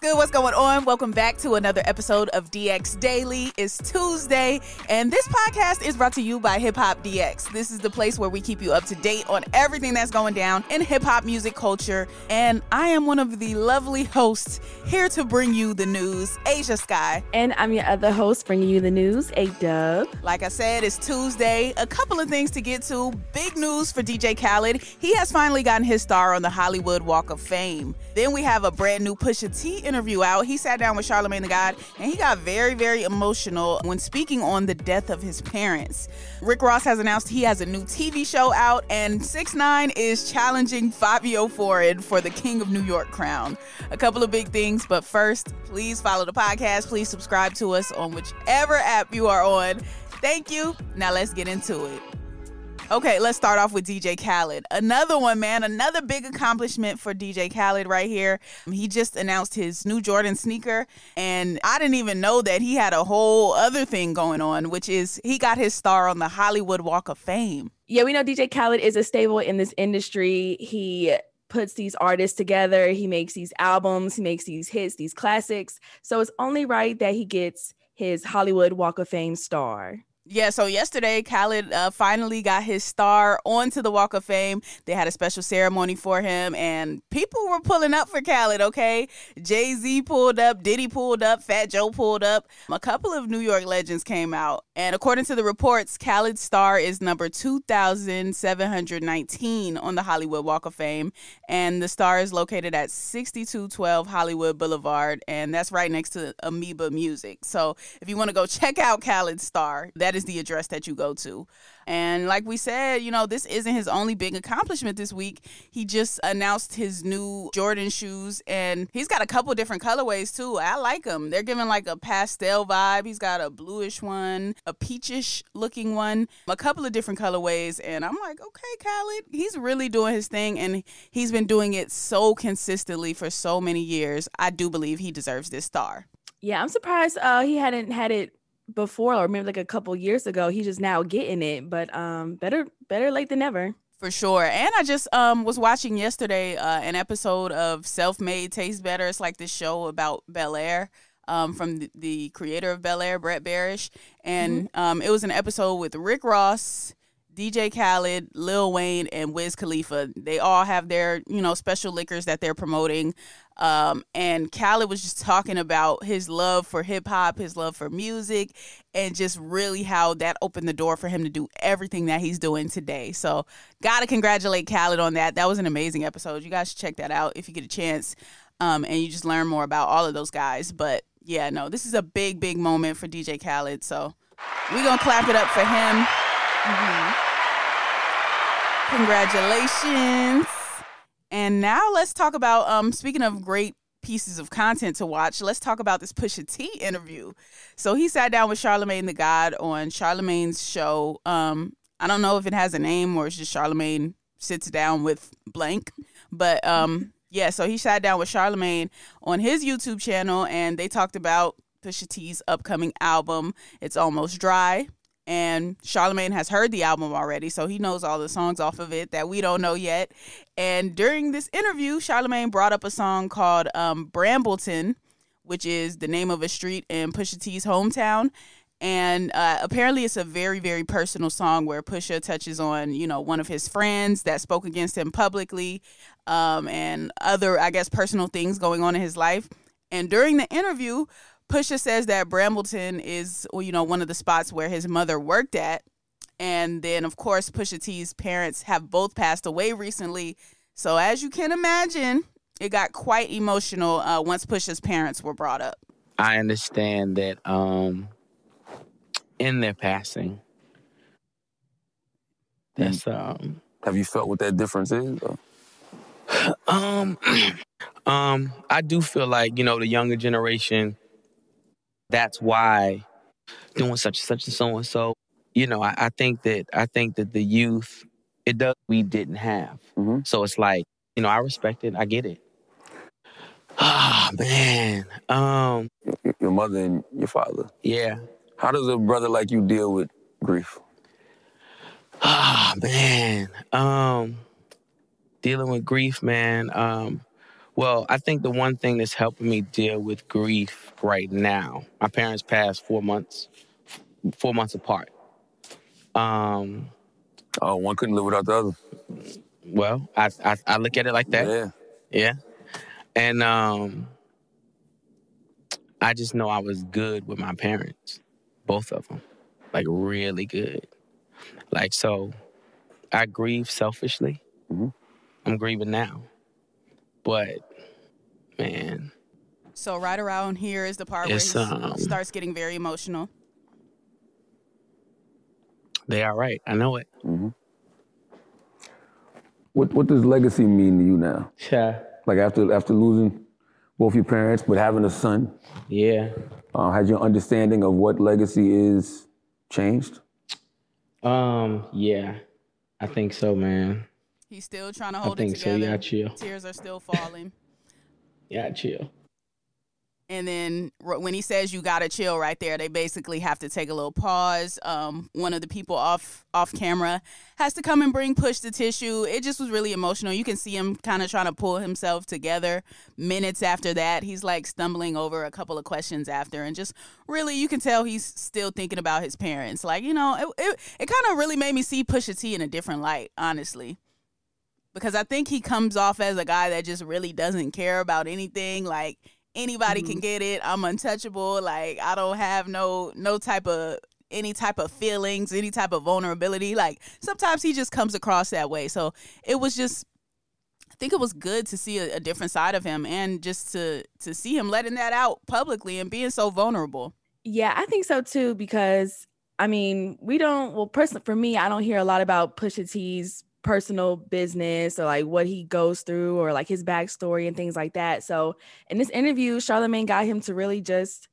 What's good? What's going on? Welcome back to another episode of DX Daily. It's Tuesday, and this podcast is brought to you by Hip Hop DX. This is the place where we keep you up to date on everything that's going down in hip hop music culture. And I am one of the lovely hosts here to bring you the news, Asia Sky. And I'm your other host bringing you the news, A Dub. Like I said, it's Tuesday. A couple of things to get to. Big news for DJ Khaled. He has finally gotten his star on the Hollywood Walk of Fame. Then we have a brand new Pusha T interview out, he sat down with Charlemagne the God and he got very, very emotional when speaking on the death of his parents. Rick Ross has announced he has a new TV show out, and 6 9 is challenging Fivio Foreign for the King of New York crown. A couple of big things, but first, please follow the podcast. Please subscribe to us on whichever app you are on. Thank you. Now let's get into it. Okay, let's start off with DJ Khaled. Another one, man. Another big accomplishment for DJ Khaled right here. He just announced his new Jordan sneaker, and I didn't even know that he had a whole other thing going on, which is he got his star on the Hollywood Walk of Fame. Yeah, we know DJ Khaled is a stable in this industry. He puts these artists together, he makes these albums, he makes these hits, these classics. So it's only right that he gets his Hollywood Walk of Fame star. Yeah, so yesterday, Khaled uh, finally got his star onto the Walk of Fame. They had a special ceremony for him, and people were pulling up for Khaled, okay? Jay Z pulled up, Diddy pulled up, Fat Joe pulled up. A couple of New York legends came out. And according to the reports, Khaled's star is number 2,719 on the Hollywood Walk of Fame. And the star is located at 6212 Hollywood Boulevard, and that's right next to Amoeba Music. So if you want to go check out Khaled's star, that is the address that you go to. And like we said, you know, this isn't his only big accomplishment this week. He just announced his new Jordan shoes and he's got a couple different colorways too. I like them. They're giving like a pastel vibe. He's got a bluish one, a peachish looking one, a couple of different colorways. And I'm like, okay, Khaled, he's really doing his thing and he's been doing it so consistently for so many years. I do believe he deserves this star. Yeah, I'm surprised uh, he hadn't had it before or maybe like a couple years ago. He's just now getting it, but um, better better late than never. For sure. And I just um was watching yesterday uh, an episode of Self Made Taste Better. It's like this show about Bel Air. Um, from the, the creator of Bel Air, Brett Barish, and mm-hmm. um, it was an episode with Rick Ross, DJ Khaled, Lil Wayne, and Wiz Khalifa. They all have their, you know, special liquors that they're promoting. Um, and Khaled was just talking about his love for hip hop, his love for music, and just really how that opened the door for him to do everything that he's doing today. So, gotta congratulate Khaled on that. That was an amazing episode. You guys should check that out if you get a chance. Um, and you just learn more about all of those guys. But yeah, no, this is a big, big moment for DJ Khaled. So, we're gonna clap it up for him. Mm-hmm. Congratulations. And now let's talk about um speaking of great pieces of content to watch, let's talk about this Pusha T interview. So he sat down with Charlemagne the God on Charlemagne's show. Um I don't know if it has a name or it's just Charlemagne sits down with blank, but um yeah, so he sat down with Charlemagne on his YouTube channel and they talked about Pusha T's upcoming album. It's almost dry and Charlemagne has heard the album already, so he knows all the songs off of it that we don't know yet. And during this interview, Charlemagne brought up a song called um, Brambleton, which is the name of a street in Pusha T's hometown. And uh, apparently, it's a very, very personal song where Pusha touches on, you know, one of his friends that spoke against him publicly, um, and other, I guess, personal things going on in his life. And during the interview, Pusha says that Brambleton is, you know, one of the spots where his mother worked at. And then, of course, Pusha T's parents have both passed away recently. So, as you can imagine, it got quite emotional uh, once Pusha's parents were brought up. I understand that um, in their passing, that's um. Have you felt what that difference is? Um, um, I do feel like you know the younger generation. That's why doing such and such and so and so. You know, I, I think that I think that the youth it does we didn't have. Mhm. So it's like you know I respect it. I get it. Ah man. Um. Your mother and your father. Yeah. How does a brother like you deal with grief? Ah man. Um. Dealing with grief, man. Um. Well, I think the one thing that's helping me deal with grief right now, my parents passed four months, four months apart. Um, Oh, one couldn't live without the other. well, I, I I look at it like that. Yeah. Yeah. And um I just know I was good with my parents, both of them. Like really good. Like so I grieve selfishly. Mhm. I'm grieving now. But man, So right around here is the part where It's, he um, starts getting very emotional. they are right. I know it. What What does legacy mean to you now? Yeah. Like after after losing both your parents, but having a son, Yeah. uh, has your understanding of what legacy is changed? Um, yeah. I think so, man. He's still trying to I hold think it so. together. Yeah, chill. Tears are still falling. Yeah, chill. And then when he says you gotta chill right there, they basically have to take a little pause. Um, one of the people off off camera has to come and bring push the tissue. It just was really emotional. You can see him kind of trying to pull himself together. Minutes after that, he's like stumbling over a couple of questions after, and just really you can tell he's still thinking about his parents. Like you know, it it, it kind of really made me see Pusha T in a different light, honestly because I think he comes off as a guy that just really doesn't care about anything. Like anybody can mm-hmm. get it. I'm untouchable. Like I don't have no no type of any type of feelings, any type of vulnerability. Like sometimes he just comes across that way. So it was just I think it was good to see a, a different side of him and just to to see him letting that out publicly and being so vulnerable. Yeah, I think so too because I mean, we don't well personally for me, I don't hear a lot about Pusha T's personal business or like what he goes through or like his backstory and things like that. So in this interview, Charlemagne got him to really just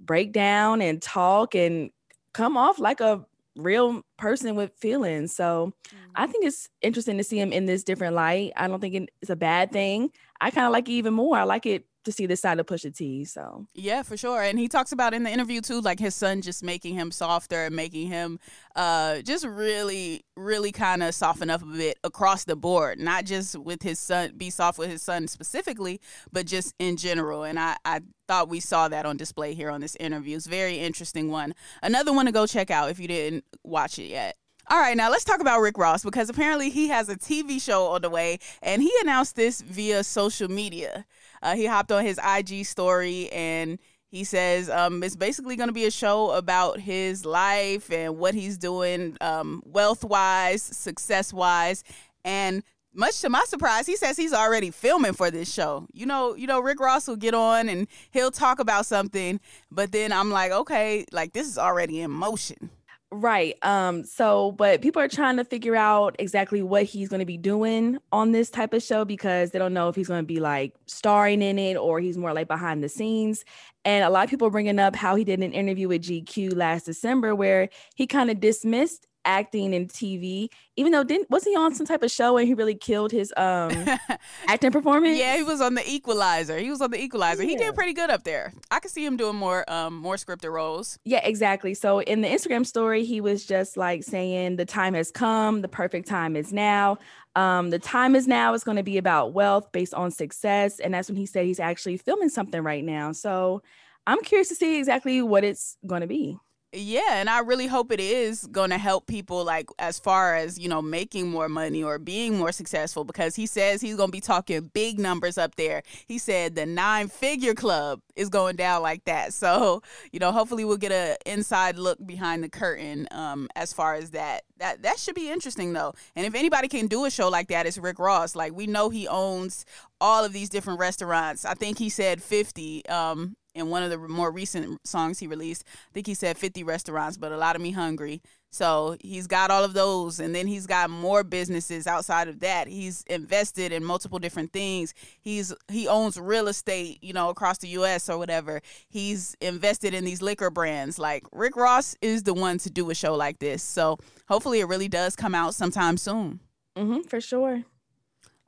break down and talk and come off like a real person with feelings. So I mm-hmm. think it's interesting to see him in this different light. I don't think it's a bad thing. I kind of like it even more. I like it to see this side of Pusha T. So Yeah, for sure. And he talks about in the interview too, like his son just making him softer and making him uh just really, really kind of soften up a bit across the board. Not just with his son, be soft with his son specifically, but just in general. And I, I thought we saw that on display here on this interview. It's very interesting one. Another one to go check out if you didn't watch it yet. All right, now let's talk about Rick Ross because apparently he has a TV show on the way and he announced this via social media. Uh, he hopped on his IG story and he says um, it's basically going to be a show about his life and what he's doing um, wealth wise, success wise. And much to my surprise, he says he's already filming for this show. You know, you know, Rick Ross will get on and he'll talk about something, but then I'm like, okay, like this is already in motion. Right. Um, so but people are trying to figure out exactly what he's going to be doing on this type of show because they don't know if he's going to be like starring in it or he's more like behind the scenes. And a lot of people bringing up how he did an interview with GQ last December where he kind of dismissed acting in TV, even though didn't was he on some type of show and he really killed his um acting performance? Yeah, he was on the Equalizer. He was on the Equalizer. He did pretty good up there. I could see him doing more um more scripted roles. Yeah, exactly. So in the Instagram story, he was just like saying, The time has come, the perfect time is now. Um, the time is now is going to be about wealth based on success. And that's when he said he's actually filming something right now. So I'm curious to see exactly what it's going to be. Yeah, and I really hope it is going to help people like as far as, you know, making more money or being more successful because he says he's going to be talking big numbers up there. He said the nine-figure club is going down like that. So, you know, hopefully we'll get a inside look behind the curtain um as far as that. That that should be interesting though. And if anybody can do a show like that, it's Rick Ross. Like we know he owns all of these different restaurants. I think he said 50 um in one of the more recent songs he released. I think he said 50 restaurants, but a lot of me hungry. So he's got all of those, and then he's got more businesses outside of that. He's invested in multiple different things. He's he owns real estate, you know, across the U.S. or whatever. He's invested in these liquor brands. Like Rick Ross is the one to do a show like this. So hopefully, it really does come out sometime soon. Mm-hmm, for sure.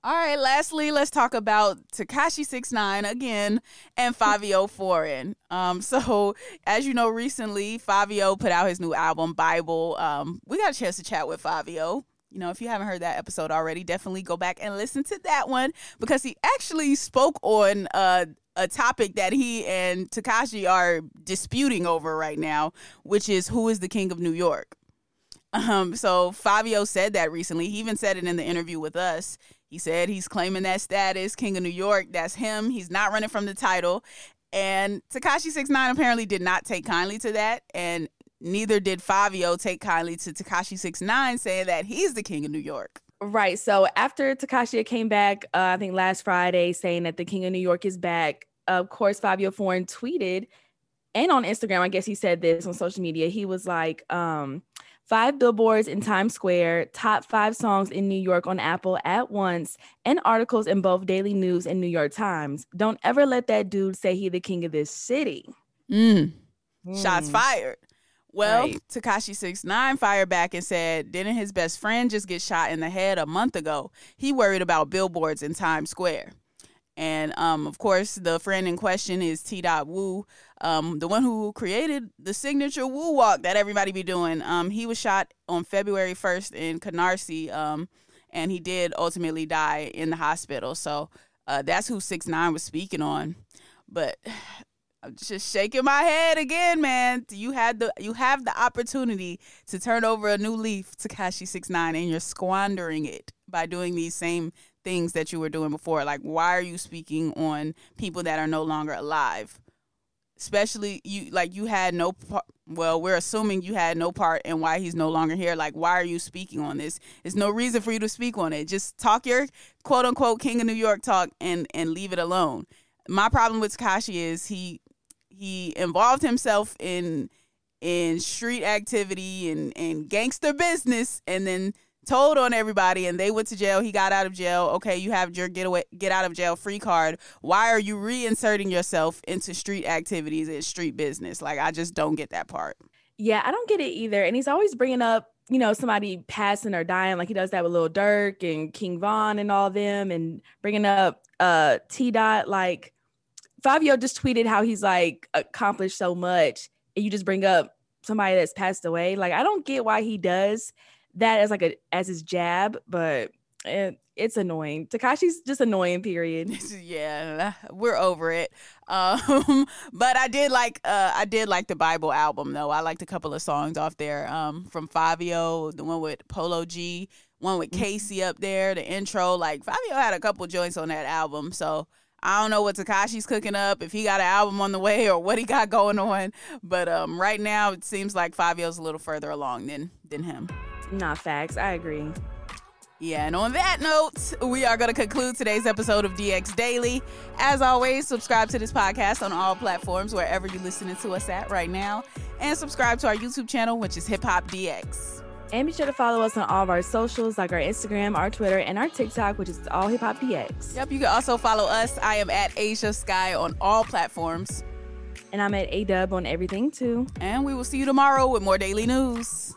All right, lastly, let's talk about Tekashi Six Nine again and Fivio Foreign. Um, so as you know, recently Fivio put out his new album Bible. Um, we got a chance to chat with Fivio. You know, if you haven't heard that episode already, definitely go back and listen to that one because he actually spoke on uh, a topic that he and Tekashi are disputing over right now, which is who is the king of New York. Um, so Fivio said that recently. He even said it in the interview with us. He said he's claiming that status, King of New York. That's him. He's not running from the title. And Tekashi Six Nine apparently did not take kindly to that, and neither did Fabio take kindly to Tekashi Six Nine saying that he's the King of New York. Right. So after Tekashi came back, uh, I think last Friday, saying that the King of New York is back, of course, Fabio Foreign tweeted and on Instagram, I guess he said this on social media. He was like, um, five billboards in Times Square, top five songs in New York on Apple at once, and articles in both Daily News and New York Times. Don't ever let that dude say he the king of this city. Mm. Mm. Shots fired. Well, right. Tekashi Six Nine fired back and said, "Didn't his best friend just get shot in the head a month ago? He worried about billboards in Times Square." And um, of course, the friend in question is T. Dot Woo, um, the one who created the signature Woo Walk that everybody be doing. Um, he was shot on February 1st in Canarsie, um, and he did ultimately die in the hospital. So uh, that's who Six Nine was speaking on. But I'm just shaking my head again, man. You had the you have the opportunity to turn over a new leaf Tekashi Six Nine, and you're squandering it by doing these same things that you were doing before. Like, why are you speaking on people that are no longer alive? Especially you, like you had no. Part, well, we're assuming you had no part in why he's no longer here. Like, why are you speaking on this? There's no reason for you to speak on it. Just talk your quote unquote King of New York talk and and leave it alone. My problem with Tekashi is he he involved himself in in street activity and and gangster business, and then told on everybody and they went to jail. He got out of jail. Okay, you have your get away get out of jail free card. Why are you reinserting yourself into street activities and street business? Like I just don't get that part. Yeah, I don't get it either. And he's always bringing up, you know, somebody passing or dying like he does that with Lil Durk and King Von and all them and bringing up uh T Dot like Fabio just tweeted how he's like accomplished so much and you just bring up somebody that's passed away. Like I don't get why he does that as like a as his jab, but it, it's annoying. Tekashi's just annoying. Period. yeah, we're over it. Um, but I did like uh, I did like the Bible album though. I liked a couple of songs off there. Um, from Fabio, the one with Polo G, one with mm-hmm. Casey up there, the intro. Like Fabio had a couple joints on that album, so. I don't know what Tekashi's cooking up, if he got an album on the way or what he got going on. But um, right now, it seems like Fabio's a little further along than than him. Not facts. I agree. Yeah, and on that note, we are going to conclude today's episode of DX Daily. As always, subscribe to this podcast on all platforms wherever you're listening to us at right now, and subscribe to our YouTube channel, which is Hip Hop DX. And be sure to follow us on all of our socials, like our Instagram, our Twitter, and our TikTok, which is all Hip Hop DX. Yep, you can also follow us. I am at Asia Sky on all platforms. And I'm at A Dub on everything too. And we will see you tomorrow with more daily news.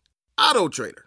Auto Trader.